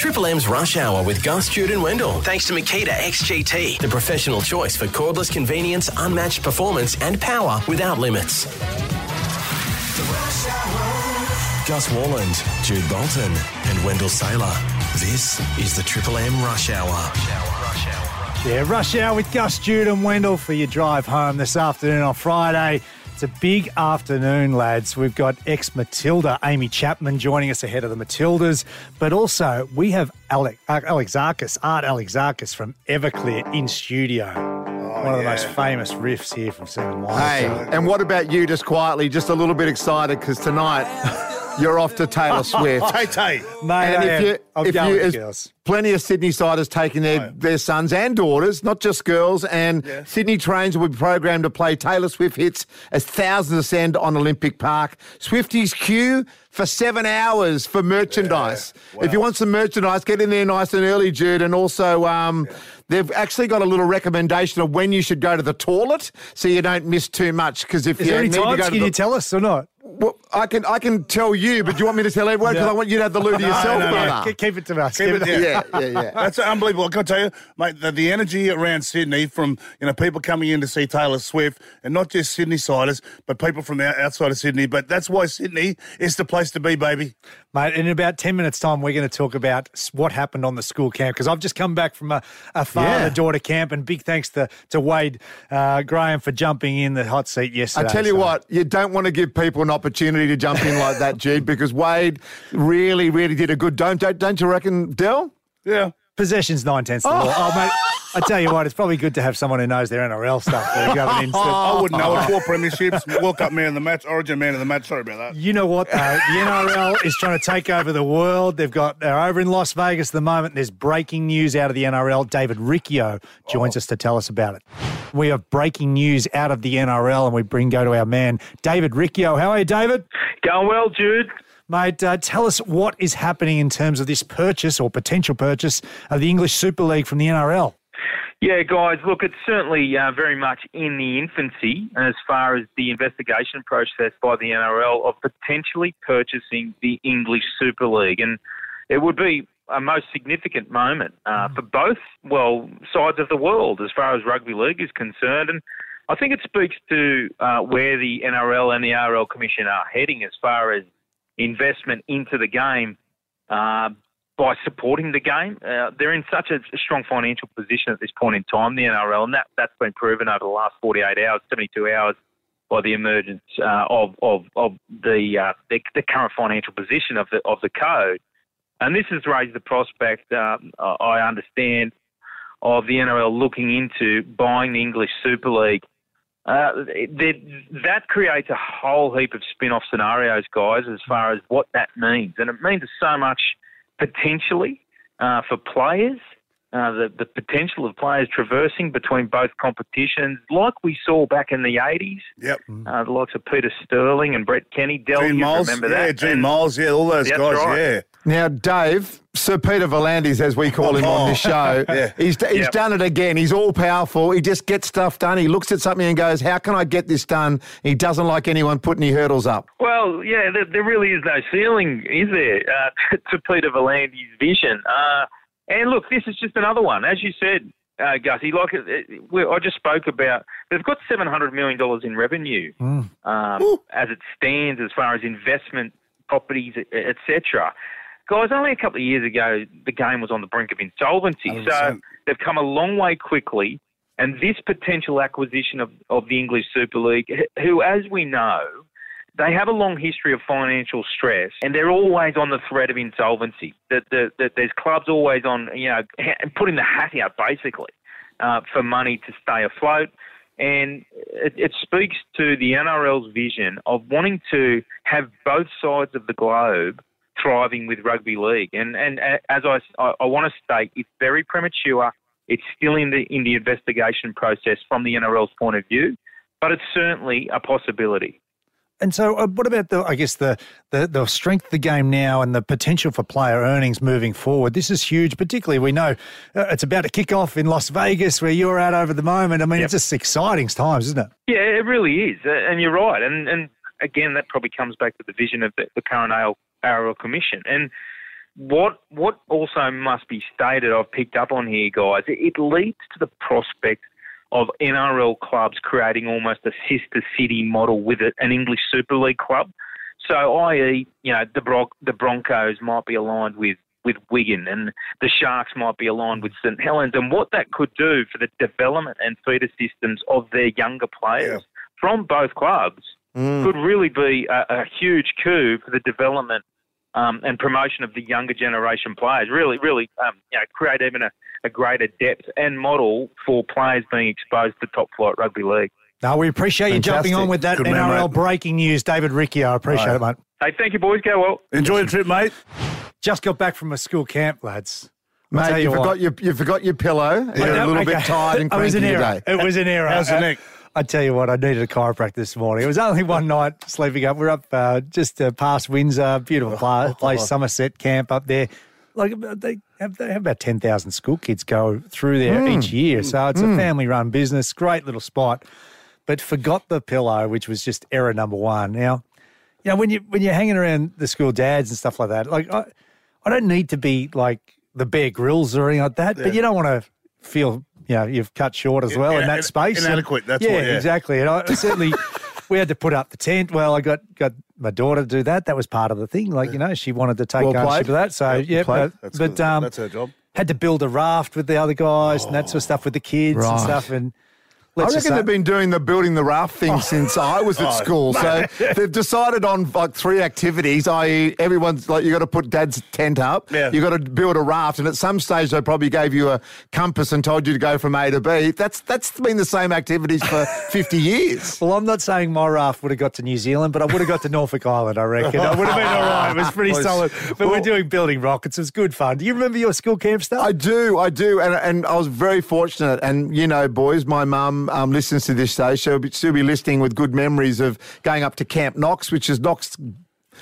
Triple M's Rush Hour with Gus, Jude and Wendell. Thanks to Makita XGT, the professional choice for cordless convenience, unmatched performance and power without limits. Gus Worland, Jude Bolton and Wendell Sailor. This is the Triple M Rush Hour. Yeah, rush hour with Gus, Jude, and Wendell for your drive home this afternoon on Friday. It's a big afternoon, lads. We've got ex Matilda Amy Chapman joining us ahead of the Matildas, but also we have Alec, uh, Alex Zarkis, Art Alexakis from Everclear in studio. One of the most famous riffs here from Seven Wine. Hey, and what about you just quietly, just a little bit excited because tonight you're off to Taylor Swift. Tay Tay. Mate, and I if am. you, I'm if you, as girls. plenty of Sydney siders taking their, their sons and daughters, not just girls, and Sydney trains will be programmed to play Taylor Swift hits as thousands ascend on Olympic Park. Swifties queue for seven hours for merchandise. If you want some merchandise, get in there nice and early, Jude. And also, um, they've actually got a little recommendation of when you should go to the toilet so you don't miss too much. Because if Is you there any need to go to Can the, you tell us or not? Well, I can I can tell you, but do you want me to tell everyone? Because Yeah. I want you to have the loo to yourself, no, no. brother. Ke- Keep it to us. Keep it down. Yeah, yeah, yeah. That's unbelievable. I can tell you, mate, the, the energy around Sydney from you know people coming in to see Taylor Swift, and not just Sydney siders, but people from the outside of Sydney. But that's why Sydney is the place to be, baby. Mate, in about 10 minutes' time, we're going to talk about what happened on the school camp because I've just come back from a, a father daughter camp, and big thanks to, to Wade uh, Graham for jumping in the hot seat yesterday. I tell you So- what, you don't want to give people an opportunity to jump in like that, Jude, because Wade really, really did a good. Don't don't, don't you reckon, Dell? Yeah. Possession's nine tenths of the law. Oh, mate, I tell you what, it's probably good to have someone who knows their NRL stuff. There you go, an instant. I wouldn't know it. Four premierships, World Cup man of the match, Origin man of the match. Sorry about that. You know what, though? The NRL is trying to take over the world. They've got, they're over in Las Vegas at the moment. There's breaking news out of the NRL. David Riccio joins us to tell us about it. We have breaking news out of the NRL, and we bring go to our man, David Riccio. How are you, David? Going well, Jude. Mate, uh, tell us what is happening in terms of this purchase or potential purchase of the English Super League from the NRL. Yeah, guys, look, it's certainly uh, very much in the infancy as far as the investigation process by the NRL of potentially purchasing the English Super League. And it would be a most significant moment uh, for both, well, sides of the world as far as rugby league is concerned. And I think it speaks to uh, where the NRL and the RL Commission are heading as far as investment into the game uh, by supporting the game. Uh, they're in such a strong financial position at this point in time, the NRL, and that, that's been proven over the last 48 hours, 72 hours by the emergence uh, of, of, of the, uh, the, the current financial position of the, of the code. And this has raised the prospect, um, I understand, of the NRL looking into buying the English Super League. Uh, that, creates a whole heap of spin off scenarios, guys, as far as what that means. And it means so much potentially uh, for players, uh, the, the potential of players traversing between both competitions, like we saw back in the 80s, Yep. uh, the likes of Peter Sterling and Brett Kenny. Del, Gene Miles. remember yeah, that? Gene And- Miles. Yeah, all those guys. right. Yeah. Now, Dave, Sir Peter V'landys, as we call him on this show, Yeah. he's, he's Yep. done it again. He's all powerful. He just gets stuff done. He looks at something and goes, How can I get this done? He doesn't like anyone putting any hurdles up. Well, yeah, there, there really is no ceiling, is there, uh, to Peter V'landys' vision? Uh, and look, this is just another one. As you said, uh, Gussie, like uh, we, I just spoke about, they've got $700 million in revenue um, as it stands as far as investment, properties, etc. Guys, only a couple of years ago, the game was on the brink of insolvency. So 100%. they've come a long way quickly. And this potential acquisition of, of the English Super League, who, as we know, they have a long history of financial stress, and they're always on the threat of insolvency. That the, that there's clubs always on, you know, putting the hat out basically uh, for money to stay afloat. And it, it speaks to the NRL's vision of wanting to have both sides of the globe thriving with rugby league. And and as I, I, I want to state, it's very premature. It's still in the in the investigation process from the NRL's point of view, but it's certainly a possibility. And so, uh, what about the? I guess the, the the strength of the game now and the potential for player earnings moving forward. This is huge. Particularly, we know uh, it's about to kick off in Las Vegas, where you're at over the moment. I mean, it's just exciting times, isn't it? Yeah, it really is, Uh, and you're right. And and again, that probably comes back to the vision of the, the current ARL Commission. And what what also must be stated, I've picked up on here, guys. It, it leads to the prospect of NRL clubs creating almost a sister city model with it, an English Super League club. So, i.e., you know, the Bron- the Broncos might be aligned with with Wigan, and the Sharks might be aligned with St Helens, and what that could do for the development and feeder systems of their younger players from both clubs mm. could really be a, a huge coup for the development um, and promotion of the younger generation players. Really, really, um, you know, create even a, a greater depth and model for players being exposed to top flight rugby league. No, we appreciate you jumping on with that Good NRL mate. breaking news. David Riccio, I appreciate it, mate. Hey, thank you, boys. Go well. Enjoy the trip, mate. Just got back from a school camp, lads. Mate, you, what. forgot your you forgot your pillow. You're No, a little bit tired and I was cranky an error. today. It was an error. How's the Uh, neck? I tell you what, I needed a chiropractor this morning. It was only one night sleeping up. We're up uh, just uh, past Windsor, beautiful pla- place, Somerset camp up there. Like they have, they have about ten thousand school kids go through there each year, so it's a family-run business. Great little spot, but forgot the pillow, which was just error number one. Now, you know when you when you're hanging around the school dads and stuff like that, like I, I don't need to be like the Bear Grylls or anything like that, but you don't want to feel you know you've cut short as well in in- that space. And- inadequate, that's yeah, what, yeah. exactly. And I certainly we had to put up the tent. Well, I got got my daughter to do that. That was part of the thing. Like you know, she wanted to take Well ownership of that. So yeah, played. but, That's but um, That's her job. had to build a raft with the other guys and that sort of stuff with the kids and stuff. And I let's reckon they've been doing the building the raft thing since I was at school. So they've decided on like three activities, i.e., everyone's like, you've got to put dad's tent up, Yeah. you got to build a raft, and at some stage they probably gave you a compass and told you to go from A to B. That's that's been the same activities for 50 years. well, I'm not saying my raft would have got to New Zealand, but I would have got to Norfolk Island. I reckon I would have been all right. It was pretty Was- solid. But we're doing building rockets. It was good fun. Do you remember your school camp stuff? I do, I do, and and I was very fortunate. And you know, boys, my mum um, listens to this show. She'll be, she'll be listening with good memories of going up to Camp Knox, which is Knox.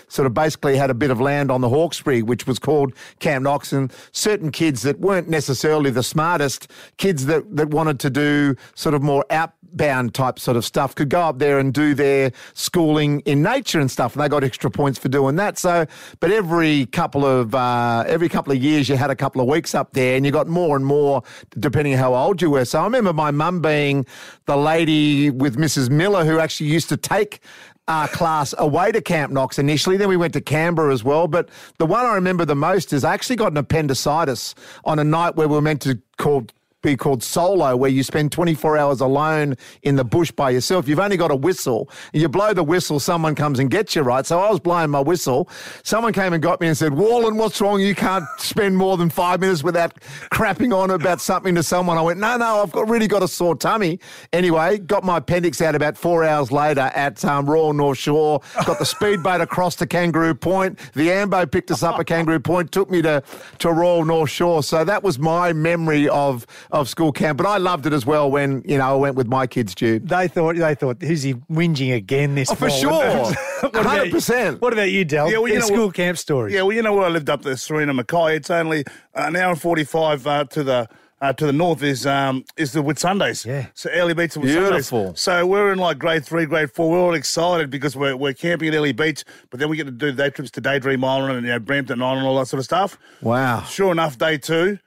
Sort of basically had a bit of land on the Hawkesbury, which was called Camp Knox, and certain kids that weren't necessarily the smartest kids that, that wanted to do sort of more outbound type sort of stuff could go up there and do their schooling in nature and stuff, and they got extra points for doing that. So, but every couple of uh, every couple of years, you had a couple of weeks up there, and you got more and more depending how old you were. So I remember my mum being the lady with Mrs. Miller who actually used to take our class away to Camp Knox initially. Then we went to Canberra as well. But the one I remember the most is I actually got an appendicitis on a night where we were meant to call be called solo, where you spend 24 hours alone in the bush by yourself. You've only got a whistle. You blow the whistle, someone comes and gets you, right? So I was blowing my whistle. Someone came and got me and said, Worland, what's wrong? You can't spend more than five minutes without crapping on about something to someone. I went, no, no, I've got, really got a sore tummy. Anyway, got my appendix out about four hours later at um, Royal North Shore. Got the speedboat across to Kangaroo Point. The Ambo picked us up at Kangaroo Point, took me to, to Royal North Shore. So that was my memory of, of school camp. But I loved it as well when, you know, I went with my kids, Jude. they thought they thought who's he whinging again this Oh, for sure. What about you- 100%. What about you, Del? Yeah, well, you know school what- camp story. Yeah, well, you know what I lived up there, Sarina Mackay. It's only an hour and forty-five uh, to the uh, to the north is um is the Whitsundays. Yeah. So Airlie Beach and Beautiful. Whitsundays. So we're in like grade three, grade four. We're all excited because we're we're camping at Airlie Beach, but then we get to do day trips to Daydream Island and you know Brampton Island and all that sort of stuff. Wow. Sure enough, day two.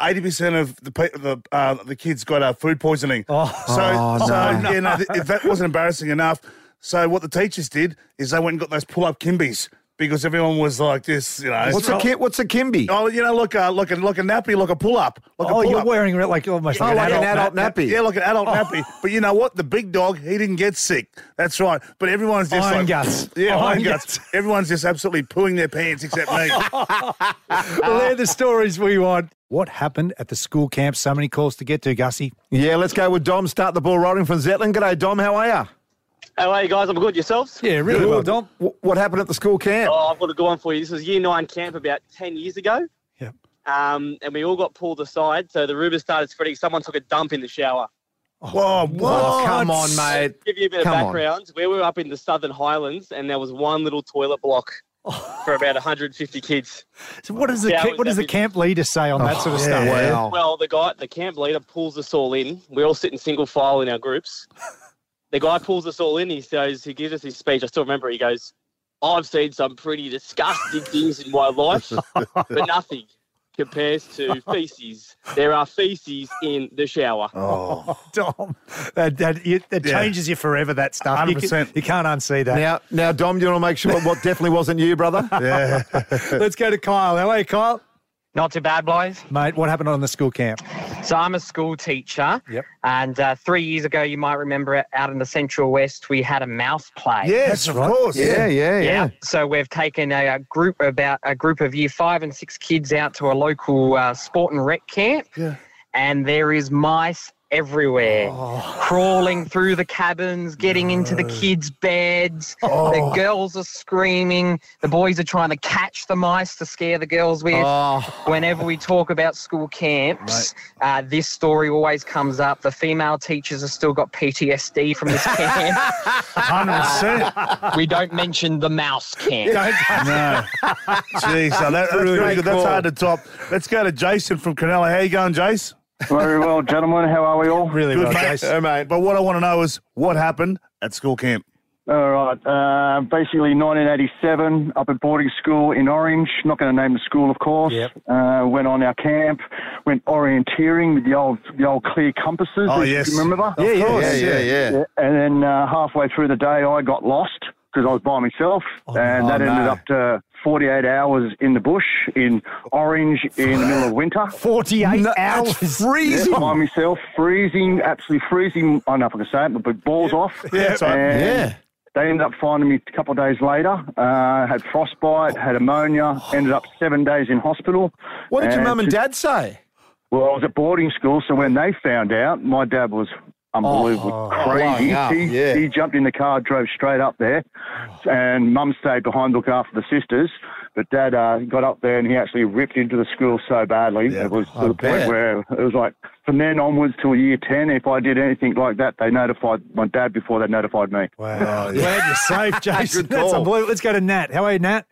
Eighty percent of the pe- the uh, the kids got uh, food poisoning. Oh. so Oh, so no. yeah, no, th- if that wasn't embarrassing enough, so what the teachers did is they went and got those pull up kimbies because everyone was like this, you know. What's a, ki- what's a Kimby? Oh, you know, look, uh, a look, a like a nappy, like a pull up, like Oh, a pull you're up. wearing it like almost Oh, like, like an an adult. adult nap- nappy. Yeah, like an adult Oh. nappy. But you know what? The big dog, he didn't get sick. That's right. But everyone's just Iron like guts. Yeah, Iron iron guts. Everyone's just absolutely pooing their pants except me. Well, they're the stories we want. What happened at the school camp? So many calls to get to, Gussie. Yeah, let's go with Dom. Start the ball rolling from Zetland. G'day, Dom. How are you? How are you guys? I'm good. Yourselves? Yeah, really well, Dom. What happened at the school camp? Oh, I've got a good one for you. This was year nine camp about 10 years ago. Yeah. Um, and we all got pulled aside. So the rumours started spreading. Someone took a dump in the shower. Whoa, Oh, come on, mate. Give you a bit Come of on. background. We were up in the Southern Highlands and there was one little toilet block for about 150 kids. So what does the Yeah, ca- was what does the everything. camp leader say on that sort of yeah, stuff? wow. Well, the guy, the camp leader pulls us all in. We all sit in single file in our groups. The guy pulls us all in. He says, he gives us his speech. I still remember. He goes, I've seen some pretty disgusting things in my life, but nothing compares to feces. There are feces in the shower. Oh, Dom, that, that, you, that Yeah. changes you forever, that stuff. You, can, 100%. you can't unsee that. Now, now, Dom, do you want to make sure what definitely wasn't you, brother? Yeah. Let's go to Kyle. How are you, Kyle? Not too bad, boys. Mate, what happened on the school camp? So I'm a school teacher. Yep. And uh, three years ago, you might remember it, out in the Central West, we had a mouse play. yes, of right. course. yeah, yeah, yeah. So we've taken a, a group about a group of year five and six kids out to a local uh, sport and rec camp. Yeah. And there is mice everywhere, Oh. crawling through the cabins, getting into the kids' beds. Oh. The girls are screaming. The boys are trying to catch the mice to scare the girls with. Oh, Whenever we talk about school camps, uh, this story always comes up. The female teachers have still got PTSD from this camp. 100%. we don't mention the mouse camp. No. Jeez, so that, that's Really very good. That's hard to top. Let's go to Jason from Canella. How you going, Jace? Very well, gentlemen. How are we all? Really Good, well, mate. Jason. oh, mate. But what I want to know is what happened at school camp. All right. Uh, basically, 1987, up at boarding school in Orange. Not going to name the school, of course. Yep. Uh, went on our camp. Went orienteering with the old the old clear compasses. Oh, if yes. You remember? Yeah, yeah, Yeah, yeah, yeah. Yeah, And then uh, halfway through the day, I got lost because I was by myself, and that Oh, ended no. up to 48 hours in the bush in Orange in the middle of winter. 48 No, hours. freezing. Yeah, by myself, freezing, absolutely freezing. I don't know if I can say it, but balls off. Yeah, right. And Yeah. They ended up finding me a couple of days later. Uh, had frostbite, had ammonia. Ended up seven days in hospital. What did your mum and dad say? Well, I was at boarding school, so when they found out, my dad was unbelievably crazy. blowing he, yeah. he jumped in the car, drove straight up there, and mum stayed behind to look after the sisters. But dad uh, got up there and he actually ripped into the school so badly. Yeah, it was I to the bet. point where it was like from then onwards till year 10, if I did anything like that, they notified my dad before they notified me. Wow. Glad you're safe, Jason. Good That's call. unbelievable. Let's go to Nat. How are you, Nat?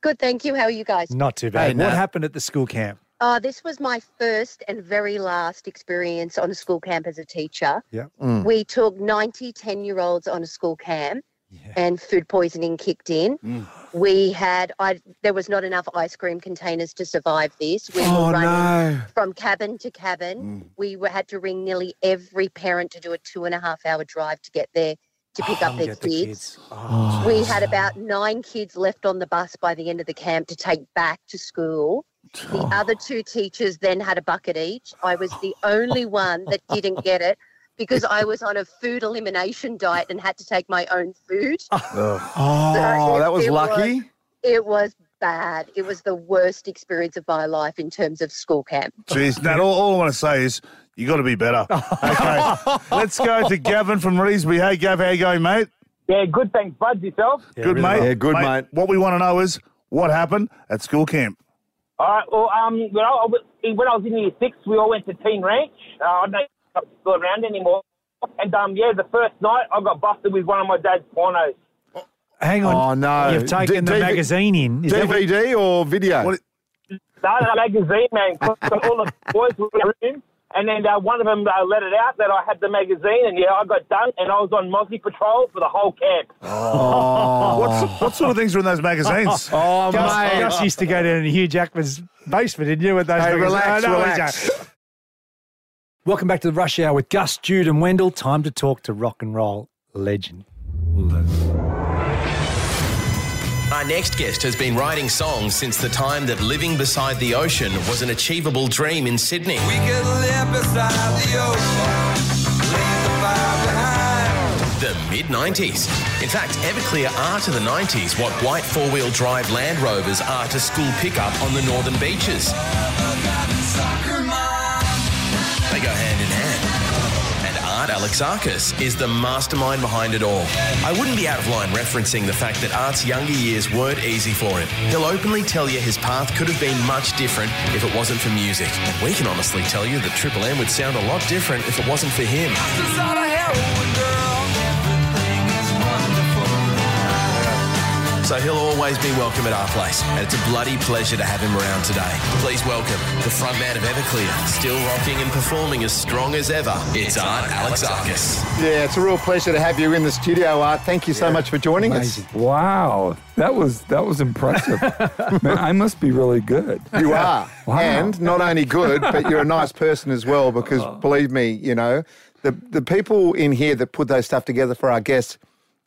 Good, thank you. How are you guys? Not too bad. Hey, what Nat. happened at the school camp? Uh, this was my first and very last experience on a school camp as a teacher. Yeah. Mm. We took 90 10 year olds on a school camp Yeah. and food poisoning kicked in. Mm. We had, I, there was not enough ice cream containers to survive this. We Oh, were running no. from cabin to cabin. We were, had to ring nearly every parent to do a two and a half hour drive to get there to pick up their Get the kids. Oh, We had about nine kids left on the bus by the end of the camp to take back to school. The oh. other two teachers then had a bucket each. I was the only one that didn't get it because I was on a food elimination diet and had to take my own food. Oh, that was It was- lucky. It was bad. It was the worst experience of my life in terms of school camp. Jeez, Nat, all, all I want to say is you got to be better. Okay, let's go to Gavin from Reesby. Hey, Gav, how you going, mate? Yeah, good. Thanks, bud. Yourself? Yeah, good, really mate. well. Yeah, good, mate. What we want to know is what happened at school camp. All right. Well, um, when I, was- when I was in year six, we all went to Teen Ranch. Uh, I don't know still around anymore. And um, yeah, the first night I got busted with one of my dad's pornos. Hang on. Oh, no. You've taken D- the DV magazine in. Is that what- DVD or video? What- Started a magazine, man. All the boys were in the room. And then uh, one of them uh, let it out that I had the magazine, and yeah, I got done, and I was on Mozzie patrol for the whole camp. What's, what sort of things were in those magazines? Oh, Gus, mate. Gus used to go down to Hugh Jackman's basement, didn't you? With those Hey, magazines? relax, Oh, no, relax. Welcome back to the Rush Hour with Gus, Jude, and Wendell. Time to talk to rock and roll legend. Our next guest has been writing songs since the time that living beside the ocean was an achievable dream in Sydney. The mid 90s. In fact, Everclear are to the 90s what white four wheel drive Land Rovers are to school pickup on the northern beaches. Alexakis is the mastermind behind it all. I wouldn't be out of line referencing the fact that Art's younger years weren't easy for him. He'll openly tell you his path could have been much different if it wasn't for music. And we can honestly tell you that Triple M would sound a lot different if it wasn't for him. So he'll always be welcome at our place. And it's a bloody pleasure to have him around today. Please welcome the front man of Everclear, still rocking and performing as strong as ever. It's Art Alexakis. Yeah, it's a real pleasure to have you in the studio, Art. Thank you so much for joining us. Wow, that was that was impressive. Man, I must be really good. You are. Wow. And not only good, but you're a nice person as well because Oh. believe me, you know, the, the people in here that put those stuff together for our guests,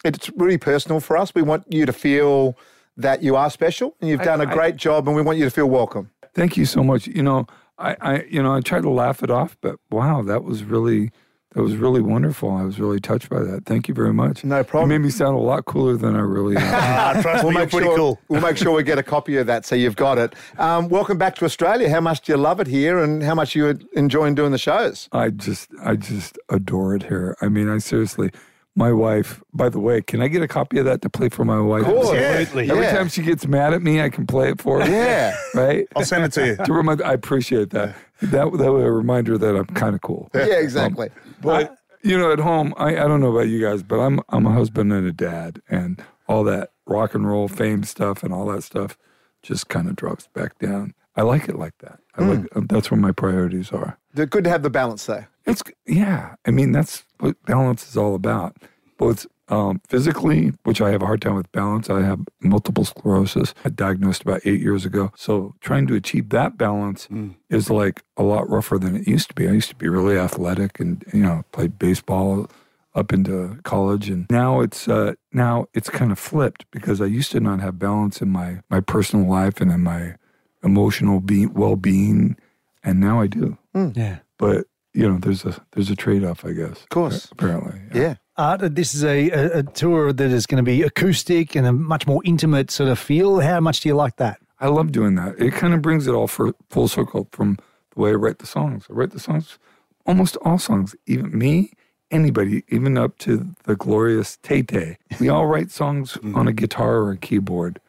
it's really personal for us. We want you to feel that you are special and you've I- done a I- great job and we want you to feel welcome. Thank you so much. You know, I, I you know I try to laugh it off, but wow, that was really that was really wonderful. I was really touched by that. Thank you very much. No problem. You made me sound a lot cooler than I really am. Ah, trust We'll me, you're make, sure, cool. we'll make sure we get a copy of that so you've got it. Um, welcome back to Australia. How much do you love it here and how much you enjoying doing the shows? I just I just adore it here. I mean, I seriously. My wife, by the way, can I get a copy of that to play for my wife? Of course. Absolutely. Every Yeah. time she gets mad at me, I can play it for her. Yeah. Right? I'll send it to you. to remind, I appreciate that. That that was a reminder that I'm kind of cool. Yeah, um, exactly. But you know, at home, I, I don't know about you guys, but I'm I'm a husband and a dad, and all that rock and roll fame stuff and all that stuff just kind of drops back down. I like it like that. I like hmm. um, that's where my priorities are. They're good to have the balance though. It's yeah. I mean, that's what balance is all about. Both um, physically, which I have a hard time with balance. I have multiple sclerosis. I diagnosed about eight years ago. So trying to achieve that balance is like a lot rougher than it used to be. I used to be really athletic and you know played baseball up into college, and now it's uh, now it's kind of flipped because I used to not have balance in my my personal life and in my emotional be- well being, and now I do Yeah. but you know there's a there's a trade-off i guess of course. apparently Yeah. Art, this is a, a, a tour that is going to be acoustic and a much more intimate sort of feel. How much do you like that? i love doing that it kind of brings it all for full circle from the way i write the songs i write the songs almost all songs even me anybody even up to the glorious tay tay we all write songs mm. on a guitar or a keyboard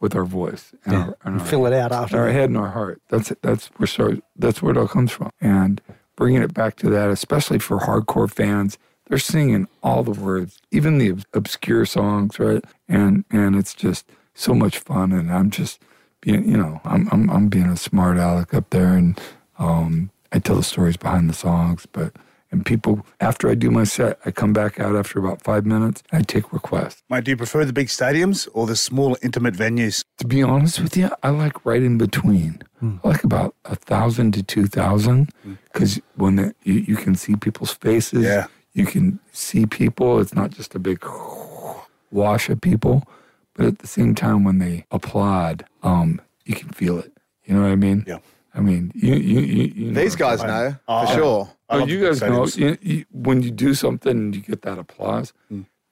with our voice and our, and our Fill it out after. our head and our heart. That's it. That's where start, that's where it all comes from. And bringing it back to that, especially for hardcore fans, they're singing all the words, even the obscure songs, right? And and it's just so much fun. And I'm just being, you know, I'm I'm, I'm being a smart aleck up there, and um, I tell the stories behind the songs, but. And people, after I do my set, I come back out after about five minutes. I take requests. Mate, do you prefer the big stadiums or the small, intimate venues? To be honest with you, I like right in between. I like about a thousand to two thousand because when the, you, you can see people's faces, Yeah. you can see people. It's not just a big wash of people, but at the same time, when they applaud, um, you can feel it. You know what I mean? Yeah. I mean, you you you, you know These what I'm guys saying. know Oh, for sure. I Oh, you guys know you, you, when you do something and you get that applause.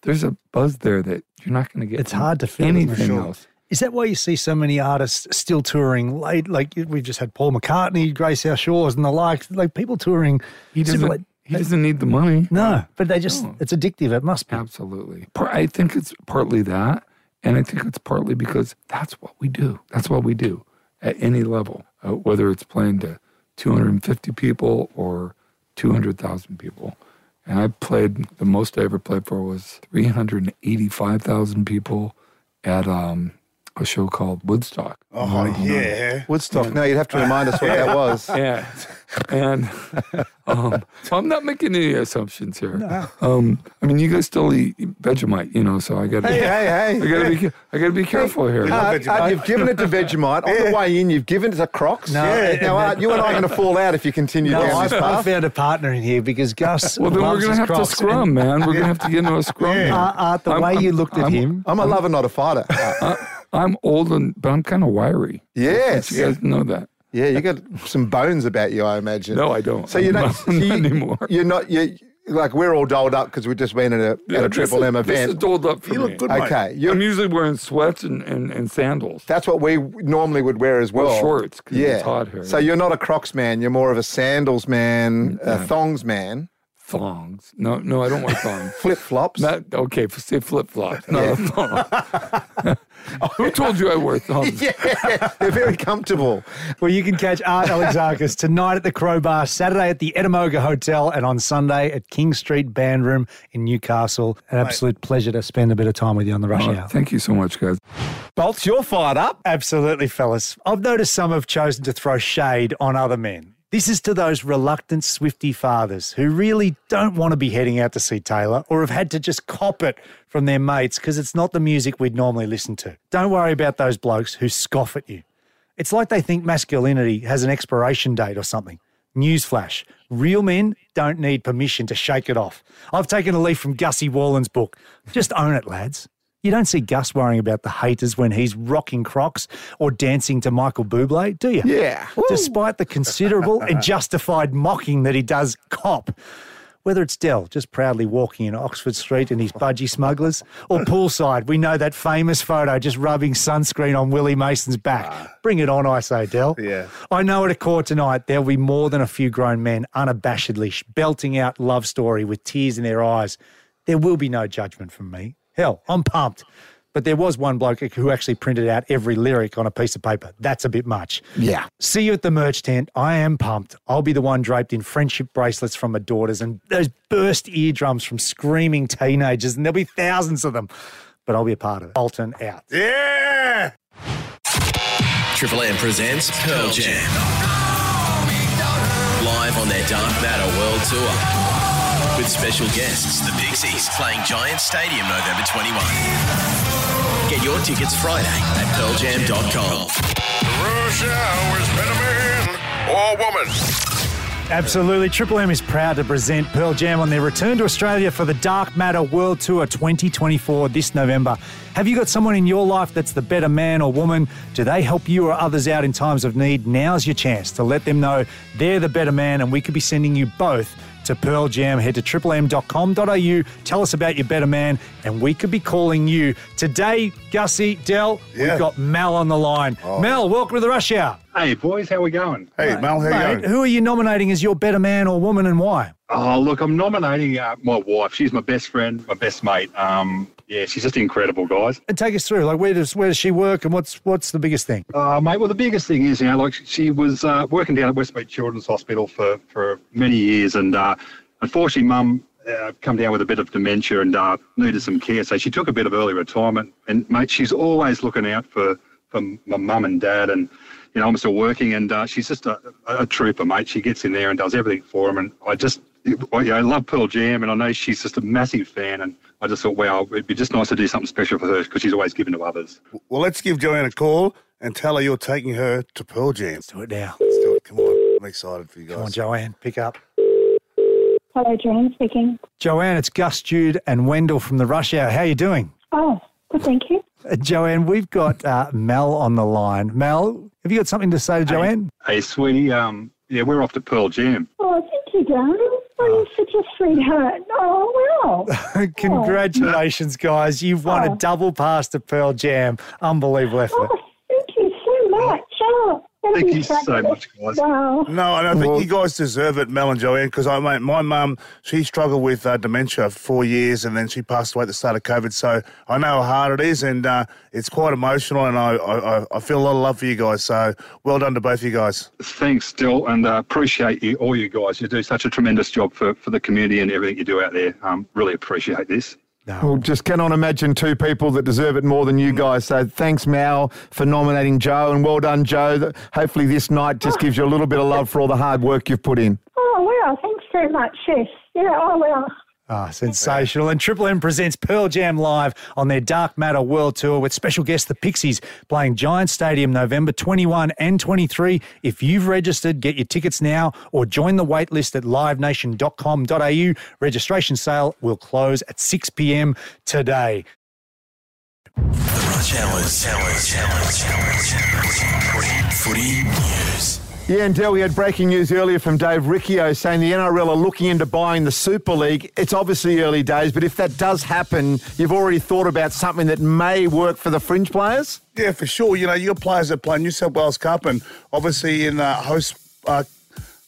There's a buzz there that you're not going to get. It's hard to feel, anything Sure. else. Is that why you see so many artists still touring late? Like we've just had Paul McCartney, Grace Our Shores, and the like. Like people touring. He doesn't. late- He doesn't need the money. No, but they just, No. it's addictive. It must be. Absolutely. I think it's partly that. And I think it's partly because that's what we do. That's what we do at any level, uh, whether it's playing to 250 people or 200,000 people. And I played, the most I ever played for was 385,000 people at um, a show called Woodstock. Oh, yeah. Woodstock. No, you'd have to remind us what that was. Yeah. And um, so I'm not making any assumptions here. Um, I mean, you guys still eat Vegemite, you know, so I got to Hey, hey, hey. I gotta be. I gotta be careful here. Art, Art, you've given it to Vegemite. On the way in, you've given it to Crocs. No. Yeah. Now, Art, you and I are going to fall out if you continue No, down I, this I found a partner in here because Gus. well, then we're gonna have Crocs. to scrum, man. We're gonna have to get into a scrum. And, here. uh, Art, the I'm- way I'm- you looked at I'm- him, I'm a lover, not a fighter. I, I'm old and but I'm kind of wiry. yes. You guys know that. Yeah, you got some bones about you, I imagine. No, I don't. So you're not, Not so you, anymore. You're not. You like we're all dolled up because we've just been at a, at a Triple is- M This is event. doled up for You me. look good. Okay, you're, I'm usually wearing sweats and, and, and sandals. that's what we normally would wear as well. shorts, 'cause yeah. it's hot here. So you're not a Crocs man. You're more of a sandals man, a thongs man. Thongs. No, no, I don't wear thongs. Flip flops. Not okay. Say flip flops. Not a thong. Who told you I wear thongs? yeah, they're very comfortable. Well, you can catch Art Alexakis tonight at the Crowbar, Saturday at the Edamoga Hotel, and on Sunday at King Street Band Room in Newcastle. An absolute pleasure to spend a bit of time with you on the rush Oh, hour. thank you so much, guys. Bolts, you're fired up. Absolutely, fellas. I've noticed some have chosen to throw shade on other men. This is to those reluctant Swifty fathers who really don't want to be heading out to see Taylor or have had to just cop it from their mates because it's not the music we'd normally listen to. Don't worry about those blokes who scoff at you. It's like they think masculinity has an expiration date or something. Newsflash real men don't need permission to shake it off. I've taken a leaf from Gussie Worland's book. Just own it, lads. You don't see Gus worrying about the haters when he's rocking Crocs or dancing to Michael Bublé, do you? Yeah. Despite the considerable and justified mocking that he does cop. Whether it's Dell just proudly walking in Oxford Street in his budgie smugglers, or poolside, we know that famous photo just rubbing sunscreen on Willie Mason's back. Ah. Bring it on, I say, Dell. Yeah. I know at Accor tonight there'll be more than a few grown men unabashedly belting out love story with tears in their eyes. There will be no judgment from me. Hell, I'm pumped. But there was one bloke who actually printed out every lyric on a piece of paper. That's a bit much. Yeah. See you at the merch tent. I am pumped. I'll be the one draped in friendship bracelets from my daughters and those burst eardrums from screaming teenagers, and there'll be thousands of them. But I'll be a part of it. Bolton out. Yeah. Triple M presents Pearl Jam. Live on their Dark Matter World Tour. With special guests, the Pixies, playing Giant Stadium November 21. Get your tickets Friday at pearljam.com. Rush hour is better man or woman. Absolutely. Triple M is proud to present Pearl Jam on their return to Australia for the Dark Matter World Tour 2024 this November. Have you got someone in your life that's the better man or woman? Do they help you or others out in times of need? Now's your chance to let them know they're the better man, and we could be sending you both to Pearl Jam. Head to triplem.com.au, tell us about your better man, and we could be calling you. Today, Gussie, Dell, Yeah. we've got Mel on the line. Mel, welcome to the Rush Hour. Hey, boys, how we going? Hey, Mel, how you going? who are you nominating as your better man or woman and why? Oh, look, I'm nominating uh, my wife. She's my best friend, my best mate. Um, yeah, she's just incredible, guys. And take us through, like where does where does she work and what's what's the biggest thing? Uh, mate, well, the biggest thing is, you know, like she was uh, working down at Westmead Children's Hospital for, for many years, and uh, unfortunately, Mum uh, come down with a bit of dementia and uh, needed some care, so she took a bit of early retirement. And mate, she's always looking out for for my mum and dad, and you know, I'm still working, and uh, she's just a, a trooper, mate. She gets in there and does everything for them, and I just. I, you know, I love Pearl Jam, and I know she's just a massive fan. And I just thought, wow, it'd be just nice to do something special for her because she's always given to others. Well, let's give Joanne a call and tell her you're taking her to Pearl Jam. Let's do it now. Let's do it. Come on. I'm excited for you guys. Come on, Joanne, pick up. Hello, Joanne speaking. Joanne, it's Gus, Jude, and Wendell from the Rush Hour. How are you doing? Oh, good, thank you. Uh, Joanne, we've got uh, Mel on the line. Mel, have you got something to say to Joanne? Hey, sweetie, um, yeah, we're off to Pearl Jam. Oh, thank you, darling. Oh, you're such a sweetheart. Oh, wow. Congratulations, guys! You've won Oh. a double pass to Pearl Jam. Unbelievable effort. Oh, thank you so much. Oh, that'll Thank you so much, guys. Wow. No, and I think you guys deserve it, Mel and Joanne, because I mate, my mum, she struggled with uh, dementia for four years, and then she passed away at the start of COVID. So I know how hard it is, and uh, it's quite emotional, and I, I, I- I feel a lot of love for you guys. So well done to both of you guys. Thanks, Dill, and uh, appreciate you, all you guys. You do such a tremendous job for, for the community and everything you do out there. Um, really appreciate this. Well, just cannot imagine two people that deserve it more than you mm. guys. So thanks, Mal, for nominating Joe, and well done, Joe. Hopefully, this night just oh. gives you a little bit of love for all the hard work you've put in. Oh, wow. Thanks very much. Yes. Yeah, oh, wow. Ah, sensational. And Triple M presents Pearl Jam live on their Dark Matter World Tour with special guest the Pixies playing Giant Stadium November 21 and 23. If you've registered, get your tickets now or join the wait list at livenation.com.au. Registration sale will close at 6 p.m. today. The Rush Hours. Hours. Hours. Hours. Footy news. Yeah, and Del, we had breaking news earlier from Dave Riccio saying the NRL are looking into buying the Super League. It's obviously early days, but if that does happen, you've already thought about something that may work for the fringe players? Yeah, for sure. You know, your players that play New South Wales Cup and obviously in uh, host uh,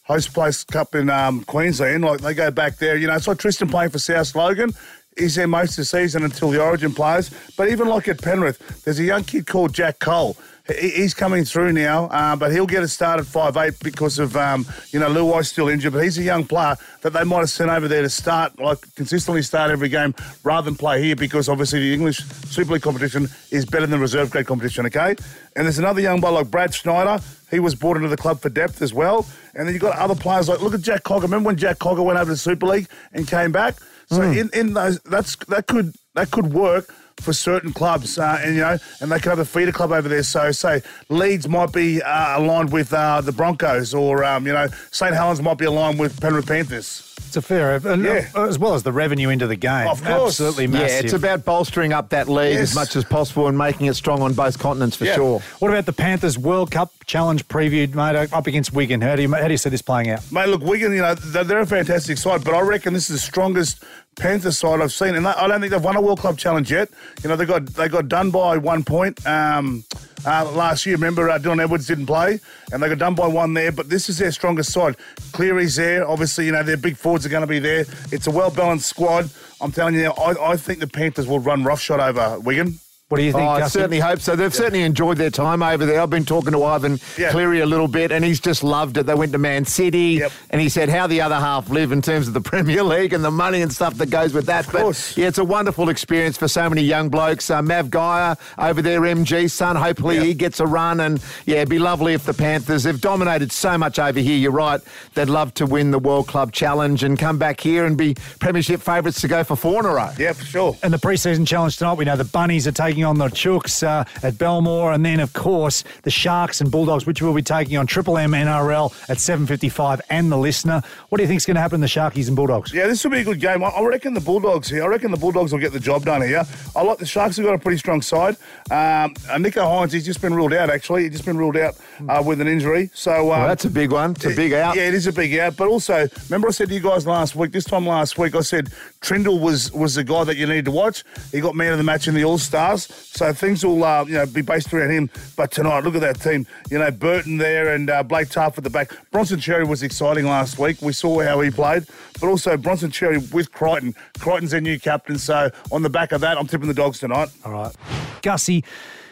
Hostplus Cup in um, Queensland. Like they go back there. You know, it's like Tristan playing for South Logan. He's there most of the season until the Origin players. But even like at Penrith, there's a young kid called Jack Cole. He- He's coming through now, uh, but he'll get a start at five eight because of um, you know Luai's still injured. But he's a young player that they might have sent over there to start like consistently start every game rather than play here because obviously the English Super League competition is better than reserve grade competition. Okay, and there's another young boy like Brad Schneider. He was brought into the club for depth as well. And then you've got other players like look at Jack Cogger. Remember when Jack Cogger went over to the Super League and came back? So in, in those that's that could that could work for certain clubs, uh, and you know, and they could have a feeder club over there. So, say Leeds might be uh, aligned with uh, the Broncos, or um, you know, St Helens might be aligned with Penrith Panthers. It's a fair, and, Yeah. uh, as well as the revenue into the game. Of course. Absolutely massive. Yeah, it's about bolstering up that league Yes. as much as possible and making it strong on both continents for Yeah. sure. What about the Panthers World Cup challenge previewed, mate, up against Wigan? How do you how do you see this playing out? Mate, look, Wigan, you know, they're, they're a fantastic side, but I reckon this is the strongest Panther side I've seen, and I I don't think they've won a World Club challenge yet. You know, they got they got done by one point um, uh, last year. Remember, uh, Dylan Edwards didn't play, and they got done by one there. But this is their strongest side. Cleary's there. Obviously, you know their big forwards are going to be there. It's a well balanced squad. I'm telling you, I, I think the Panthers will run roughshod over Wigan. What do you Oh, I certainly hope so. They've certainly enjoyed their time over there. I've been talking to Ivan Yeah. Cleary a little bit, and he's just loved it. They went to Man City, and he said how the other half live in terms of the Premier League and the money and stuff that goes with that. Of course. But, yeah, it's a wonderful experience for so many young blokes. Uh, Mav Geyer over there, MG son. Hopefully he gets a run, and yeah, it'd be lovely if the Panthers have dominated so much over here. You're right. They'd love to win the World Club Challenge and come back here and be Premiership favourites to go for four in a row. Yeah, for sure. And the preseason challenge tonight, we know the Bunnies are taking on the Chooks uh, at Belmore, and then of course the Sharks and Bulldogs, which we'll be taking on Triple M NRL at 7:55, and the Listener. What do you think is going to happen to the Sharkies and Bulldogs? Yeah, this will be a good game. I, I reckon the Bulldogs here. I reckon the Bulldogs will get the job done here. I like the Sharks have got a pretty strong side. Um, Nicho Hynes, he's just been ruled out. Actually, he's just been ruled out uh, with an injury. So um, Well, that's a big one. It's a big out. Yeah, it is a big out. But also, remember I said to you guys last week. This time last week, I said Trindall was was the guy that you need to watch. He got man of the match in the All Stars. So things will uh, you know be based around him. But tonight, look at that team. You know, Burton there and uh, Blake Taaffe at the back. Bronson Xerri was exciting last week. We saw how he played. But also Bronson Xerri with Crichton. Crichton's their new captain. So on the back of that, I'm tipping the dogs tonight. All right. Gussie,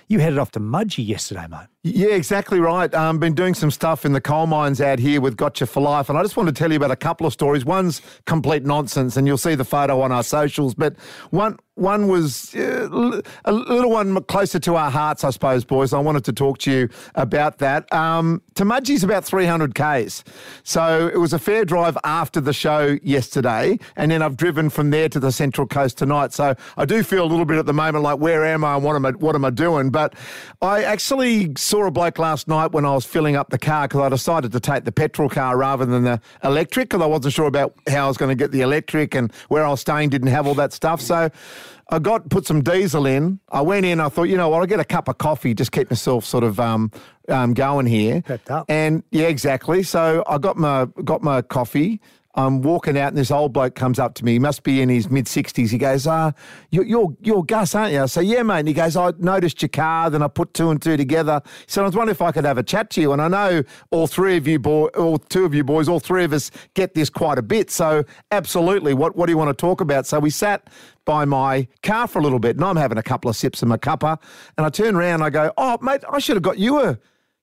you headed off to Mudgee yesterday, mate. Yeah, exactly right. Um, been doing some stuff in the coal mines out here with Gotcha for Life, and I just want to tell you about a couple of stories. One's complete nonsense, and you'll see the photo on our socials. But one one was uh, a little one closer to our hearts, I suppose, boys. I wanted to talk to you about that. Um, to about 300 k's, so it was a fair drive after the show yesterday, and then I've driven from there to the Central Coast tonight. So I do feel a little bit at the moment like, where am I? and What am I? What am I doing? But I actually saw a bloke last night when I was filling up the car because I decided to take the petrol car rather than the electric because I wasn't sure about how I was going to get the electric and where I was staying didn't have all that stuff. So I got put some diesel in. I went in. I thought, you know what? I'll get a cup of coffee, just keep myself sort of um, um, going here. Pepped up. And yeah, exactly. So I got my got my coffee. I'm walking out, and this old bloke comes up to me. He must be in his mid sixties. He goes, "Ah, you're, you're you're Gus, aren't you?" I say, "Yeah, mate." And he goes, "I noticed your car." Then I put two and two together. He said, "I was wondering if I could have a chat to you." And I know all three of you, boy, all two of you boys, all three of us get this quite a bit. So absolutely, what what do you want to talk about? So we sat by my car for a little bit, and I'm having a couple of sips of my cuppa, and I turn around, I go, "Oh, mate, I should have got you a."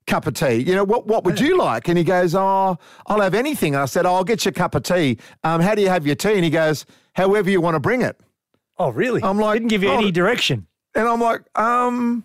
cup of tea. You know, what what would you like? And he goes, Oh, I'll have anything. And I said, oh, I'll get you a cup of tea. Um, how do you have your tea? And he goes, However you want to bring it. Oh, really? I'm like, Didn't give you "Oh." any direction. And I'm like, um,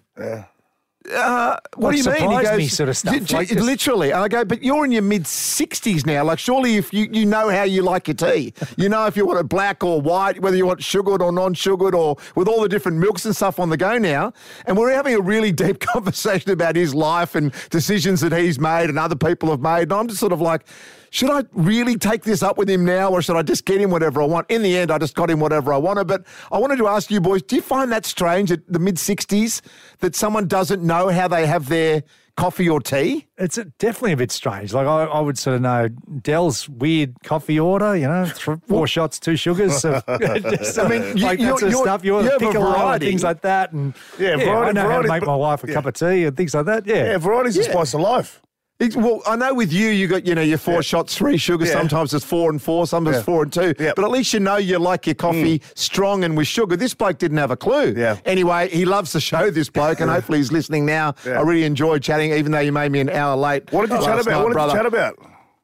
uh, what do you mean? He goes, me sort of stuff, "J- j- like just- literally. And I go, but you're in your mid 60s now. Like, surely if you, you know how you like your tea, you know if you want it black or white, whether you want sugared or non sugared, or with all the different milks and stuff on the go now. And we're having a really deep conversation about his life and decisions that he's made and other people have made. And I'm just sort of like, should I really take this up with him now or should I just get him whatever I want? In the end, I just got him whatever I wanted. But I wanted to ask you boys, do you find that strange at the mid 60s that someone doesn't know how they have their coffee or tea? It's a, definitely a bit strange. Like I, I would sort of know Dell's weird coffee order. You know, th- four shots, two sugars. So just, I mean, you- like that sort of you're- stuff. You, you a variety. things like that, and Yeah, I variety- know how to variety, make my wife a yeah. cup of tea and things like that. Yeah, Yeah, variety's the spice of life. It's- well, I know with you, you got you know your four shots, three sugar. Yeah. Sometimes it's four and four, sometimes Yeah. it's four and two. Yeah. But at least you know you like your coffee strong and with sugar. This bloke didn't have a clue. Yeah. Anyway, he loves the show. This bloke, and hopefully he's listening now. I really enjoyed chatting, even though you made me an hour late. What did you chat about? night, What did brother. you chat about?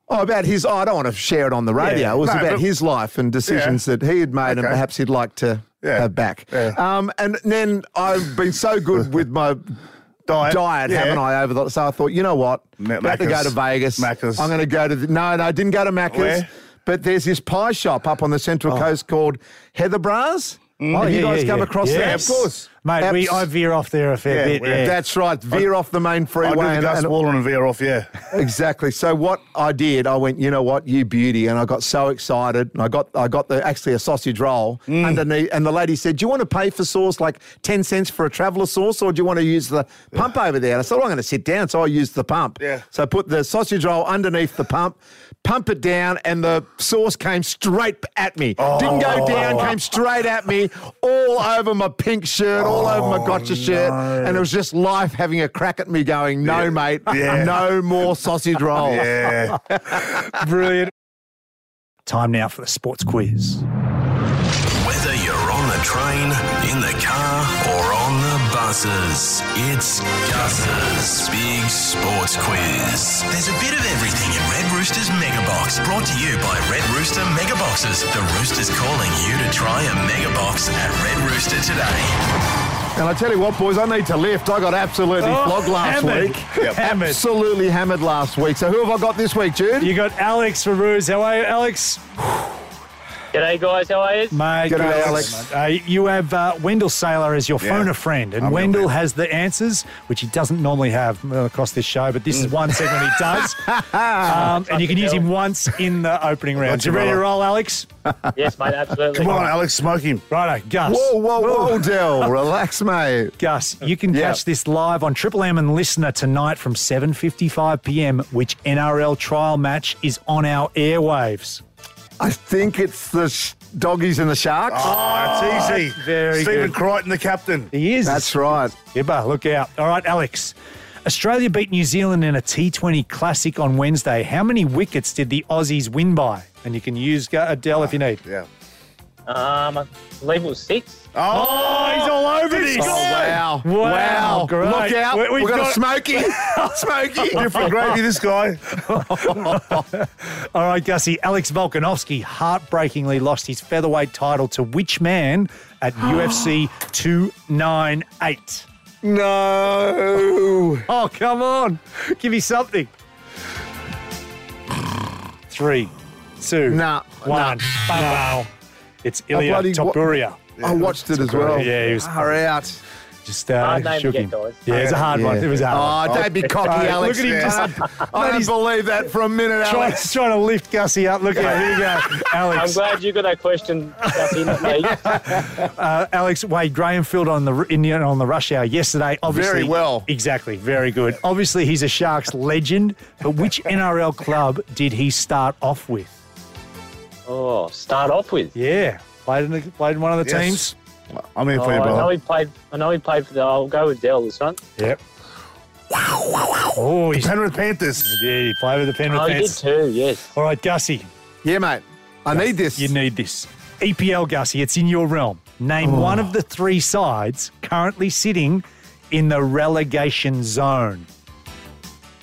Oh, about his. Oh, I don't want to share it on the radio. It was No, about his life and decisions that he had made, and perhaps he'd like to Yeah. have back. Yeah. Um, and then I've been so good with my Diet. diet, Yeah. haven't I? Over the so I thought, you know what? Ma- about to go to Vegas. Macca's. I'm going to go to the, no, no, I didn't go to Macca's. Where? But there's this pie shop up on the Central oh. Coast called Heatherbrae's. Mm. Have oh, you guys come across that? Yes. Mate, we, I veer off there a fair Yeah, bit. Yeah. That's right. Veer off the main I freeway. do the and- Gus and- and veer off, yeah. Exactly. So what I did, I went, you know what, you beauty, and I got so excited. And I got, I got the actually a sausage roll Mm. underneath, and the lady said, "Do you want to pay for sauce like ten cents for a traveller sauce, or do you want to use the pump over there?" And I said, well, "I'm going to sit down," so I used the pump. Yeah. So I put the sausage roll underneath the pump, pump it down, and the sauce came straight at me. Didn't go down, came straight at me, all over my pink shirt, all over my oh, gotcha shirt, and it was just life having a crack at me, going, "No, mate, Yeah. no more sausage rolls." Yeah. Brilliant. Time now for the sports quiz. Whether you're on the train, in the car, or on the buses, it's Gus's Big Sports Quiz. There's a bit of everything in Red Rooster's Mega Box, brought to you by Red Rooster Mega Boxes. The Rooster's calling you to try a Mega Box at Red Rooster today. And I tell you what, boys, I need to lift. I got absolutely Oh, flogged last hammered. week. Yep. Hammered. Absolutely hammered last week. So who have I got this week, Jude? You got Alex Faruz. How are you, Alex? G'day, guys. How are you? Mate, G'day, good. Alex. Uh, you have uh, Wendell Sailor as your Yeah. phone a friend, and I'm Wendell has the answers, which he doesn't normally have uh, across this show, but this is one segment he does. um, and you can use him once in the opening round. you, You ready to roll, Alex? Yes, mate. Absolutely. Come on, Alex, smoke him. Righto, Gus. Whoa, whoa, whoa, Dell. Relax, mate. Gus, you can Yeah. catch this live on Triple M and LiSTNR tonight from 7.55 p.m. Which NRL trial match is on our airwaves? I think it's the sh- doggies and the sharks. Oh, that's easy. very Stephen good. Crichton, the captain. He is. That's right. Gibber, look out. All right, Alex. Australia beat New Zealand in a T20 Classic on Wednesday. How many wickets did the Aussies win by? And you can use Adele if you need. Yeah. Um, I believe it was six. Oh, he's all over this. Oh, wow. Wow, great. Look out. We- we've We've got, got- a smoky. smoky. Different gravy, this guy. All right, Gussie. Alex Volkanovski heartbreakingly lost his featherweight title to which man at UFC 298? No. Oh, come on. Give me something. Three, two, Nah, one. Bow. It's Ilya Topuria. wa- Topuria. I watched it as well. Yeah, he was Far out. just uh, Hard name to shook get, him. guys. Yeah, it's a hard one. It was a hard Oh, one. don't be cocky, Alex. Look at him Yeah. just I don't believe that for a minute, trying, Alex. trying to lift Gussie up. Look at here you go, Alex. I'm glad you got that question, Duffy, not me. Uh, Alex Wade Graham filled on the Indian on the rush hour yesterday. Obviously, Very well. Exactly, very good. Obviously, he's a Sharks legend. But which NRL club did he start off with? Oh, start off with. Yeah, played in, the, played in one of the Yes. teams. I'm in Oh, for you, I know he played. I know he played for the. I'll go with Dell this one. Yep. wow Oh, he's Penrith Panthers. yeah, he played with the Penrith Oh, he did Panthers. too. Yes. All right, Gussie, Yeah, mate. I need this. you need this. EPL, Gussie, it's in your realm. Name Oh. one of the three sides currently sitting in the relegation zone.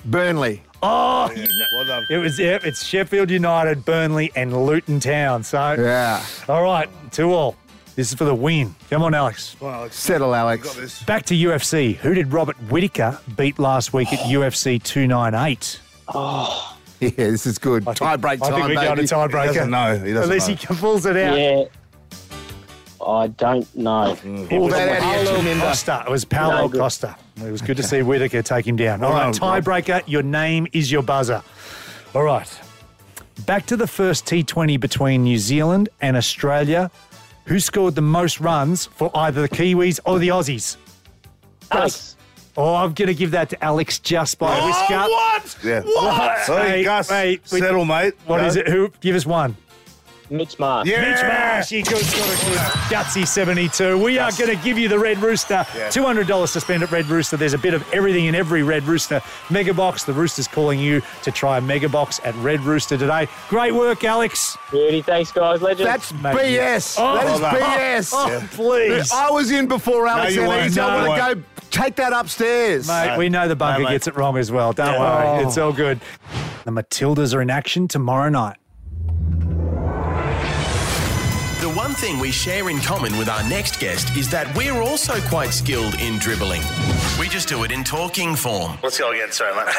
Burnley. Oh, oh Well done. It was yeah, it's Sheffield United, Burnley, and Luton Town. So Yeah. all right, two all. This is for the win. Come on, Alex. Come on, Alex. Settle, Alex. Back to UFC. Who did Robert Whitaker beat last week at UFC 298? Oh. Yeah, this is good. I think- Tie break I time, think we're going to tie He doesn't breaker. know. He doesn't Unless know. he pulls it out. Yeah. I don't know. Mm. It Pull was that out of your Paulo Costa. It was Paulo No good. Costa. It was good to see Whitaker take him down. All Well right, done, tiebreaker. Your name is your buzzer. All right. Back to the first T20 between New Zealand and Australia. Who scored the most runs for either the Kiwis or the Aussies? Alex. Oh, I'm going to give that to Alex just by a whisker. Oh, what? Yeah. What? See, Hey, Gus, mate, settle, mate. What Go. is it? Who? Give us one. Mitch Marsh. Mitch Marsh, he got, got a good gutsy 72. We are going to give you the Red Rooster. $200 to spend at Red Rooster. There's a bit of everything in every Red Rooster Mega Box. The Rooster's calling you to try a Mega Box at Red Rooster today. Great work, Alex. Beauty, thanks, guys. Legend. That's Mate, BS. Oh, that is well. BS. Oh, Yeah. please. I was in before Alex you and weren't. I want to go take that upstairs. Mate, we know the bunker No, gets it wrong as well. Don't Yeah. worry. Oh. It's all good. The Matildas are in action tomorrow night. Thing we share in common with our next guest is that we're also quite skilled in dribbling. We just do it in talking form. Let's go again. Sorry, mate.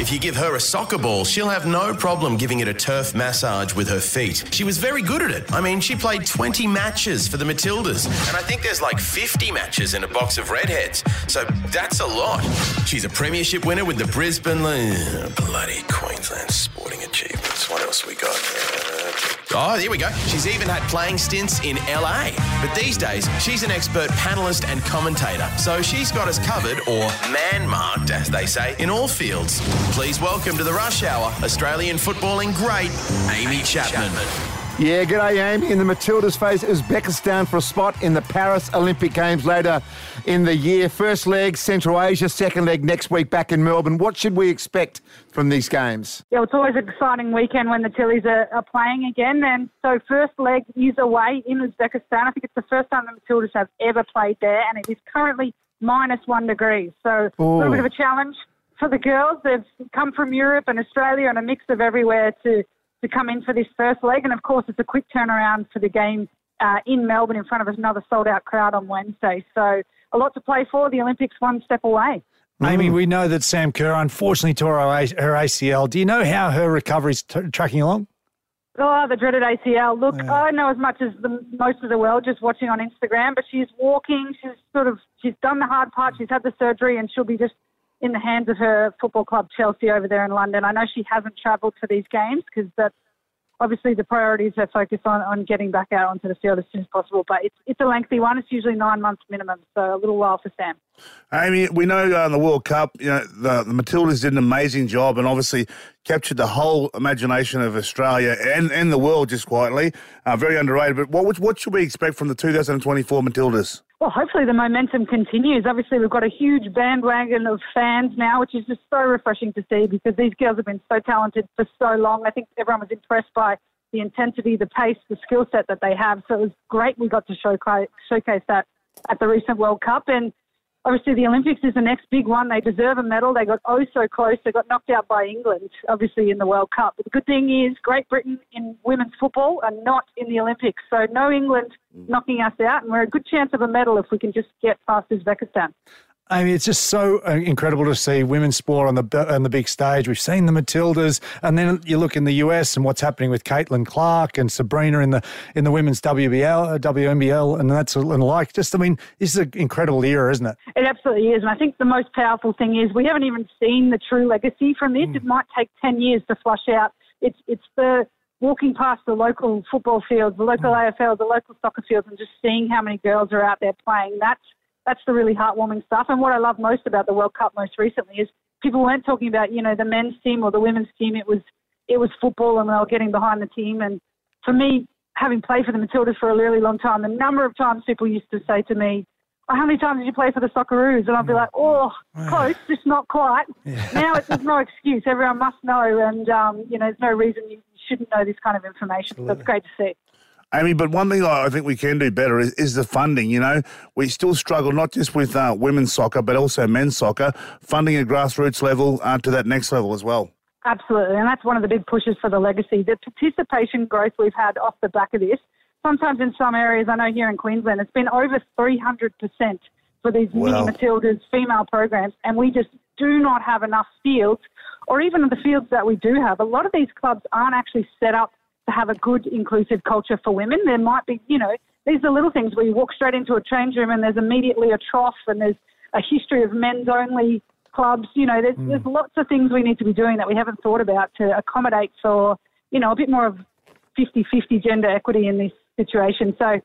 If you give her a soccer ball, she'll have no problem giving it a turf massage with her feet. She was very good at it. I mean, she played 20 matches for the Matildas, and I think there's like 50 matches in a box of redheads. So that's a lot. She's a premiership winner with the Brisbane. Bloody Queensland Sporting Achievements. What else we got? Oh, there we go. She's even had playing stints in LA. But these days, she's an expert panelist and commentator. So she's got us covered, or man marked, as they say, in all fields. Please welcome to the Rush Hour, Australian footballing great, Amy Chapman. Yeah, g'day, Amy. In the Matildas face Uzbekistan for a spot in the Paris Olympic Games later in the year. First leg, Central Asia. Second leg next week back in Melbourne. What should we expect from these games? Yeah, it's always an exciting weekend when the Tillies are, are playing again. And so, first leg is away in Uzbekistan. I think it's the first time the Matildas have ever played there, and it is currently minus one degree. So, a little bit of a challenge for the girls. They've come from Europe and Australia and a mix of everywhere to, to come in for this first leg. And of course, it's a quick turnaround for the game uh, in Melbourne in front of another sold out crowd on Wednesday. So, a lot to play for. The Olympics one step away. Amy, we know that Sam Kerr unfortunately tore her ACL. Do you know how her recovery's t- tracking along? Oh, the dreaded ACL. Look, I know as much as the, most of the world just watching on Instagram, but she's walking. She's sort of she's done the hard part. She's had the surgery, and she'll be just in the hands of her football club Chelsea over there in London. I know she hasn't travelled for these games because that's obviously the priority is her focus on, on getting back out onto the field as soon as possible. But it's it's a lengthy one. It's usually nine months minimum, so a little while for Sam. Amy, we know uh, in the World Cup, you know, the, the Matildas did an amazing job and obviously captured the whole imagination of Australia and, and the world just quietly. Uh, very underrated. But what, what should we expect from the 2024 Matildas? Well, hopefully the momentum continues. Obviously, we've got a huge bandwagon of fans now, which is just so refreshing to see because these girls have been so talented for so long. I think everyone was impressed by the intensity, the pace, the skill set that they have. So it was great we got to showcase, showcase that at the recent World Cup. And obviously, the Olympics is the next big one. They deserve a medal. They got oh so close. They got knocked out by England, obviously, in the World Cup. But the good thing is, Great Britain in women's football are not in the Olympics. So no England mm. knocking us out. And we're a good chance of a medal if we can just get past Uzbekistan. Amy, it's just so uh, incredible to see women's sport on the on the big stage. We've seen the Matildas, and then you look in the US and what's happening with Caitlin Clark and Sabrina in the in the women's WBL, uh, WNBL, and that's and like. Just, I mean, this is an incredible era, isn't it? It absolutely is. And I think the most powerful thing is we haven't even seen the true legacy from this. It might take 10 years to flush out. It's, it's the walking past the local football fields, the local AFL, the local soccer fields, and just seeing how many girls are out there playing. That's, that's the really heartwarming stuff. And what I love most about the World Cup most recently is people weren't talking about, you know, the men's team or the women's team. It was, it was football and they were getting behind the team. And for me, having played for the Matildas for a really long time, the number of times people used to say to me, oh, how many times did you play for the Socceroos? And I'd be like, oh, close, just not quite. Now it's, there's no excuse. Everyone must know. And, um, you know, there's no reason you shouldn't know this kind of information. So it's great to see. Amy, but one thing I think we can do better is, is the funding. You know, we still struggle not just with uh, women's soccer, but also men's soccer, funding at grassroots level uh, to that next level as well. Absolutely. And that's one of the big pushes for the legacy. The participation growth we've had off the back of this, sometimes in some areas, I know here in Queensland, it's been over 300% for these Wow. mini Matildas female programs. And we just do not have enough fields, or even the fields that we do have. A lot of these clubs aren't actually set up to have a good inclusive culture for women. There might be, you know, these are little things where you walk straight into a change room and there's immediately a trough and there's a history of men's only clubs. You know, there's, mm. there's lots of things we need to be doing that we haven't thought about to accommodate for, you know, a bit more of 50 50 gender equity in this situation. So,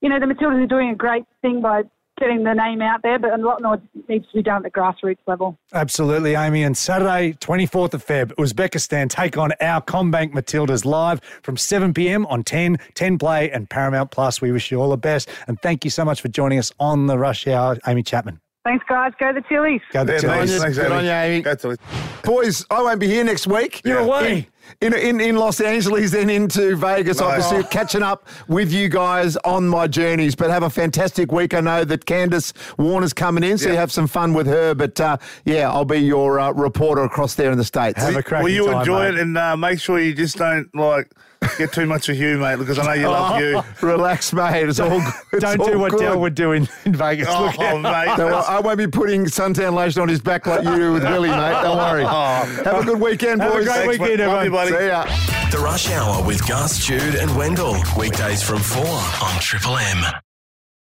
you know, the Matildas are doing a great thing by getting the name out there, but a lot more needs to be done at the grassroots level. Absolutely, Amy. And Saturday, 24th of Feb, Uzbekistan take on our CommBank Matildas live from 7 p.m. on 10, 10 Play and Paramount Plus. We wish you all the best. And thank you so much for joining us on the Rush Hour, Amy Chapman. Thanks, guys. Go the Tillies. Go the Good on Tillies. you, Thanks, good Amy. on you, Amy. Go Tillies. Boys, I won't be here next week. You're away. In, in, in Los Angeles, then into Vegas, Nice. obviously, catching up with you guys on my journeys. But have a fantastic week. I know that Candice Warner's coming in, so Yeah. you have some fun with her. But uh, yeah, I'll be your uh, reporter across there in the States. Have a cracking Will you time, enjoy mate. it and uh, make sure you just don't like get too much of you, mate, because I know you love you. Relax, mate. It's all good. Don't do what good. Dell would do in, in Vegas. Oh, Look mate. Don't I won't be putting suntan lotion on his back like you do with Willie, mate. Don't worry. Oh. Have a good weekend, boys. Have a boys. great Thanks, weekend, everyone. You, buddy. See ya. The Rush Hour with Gus, Jude, and Wendell. Weekdays from 4 on Triple M.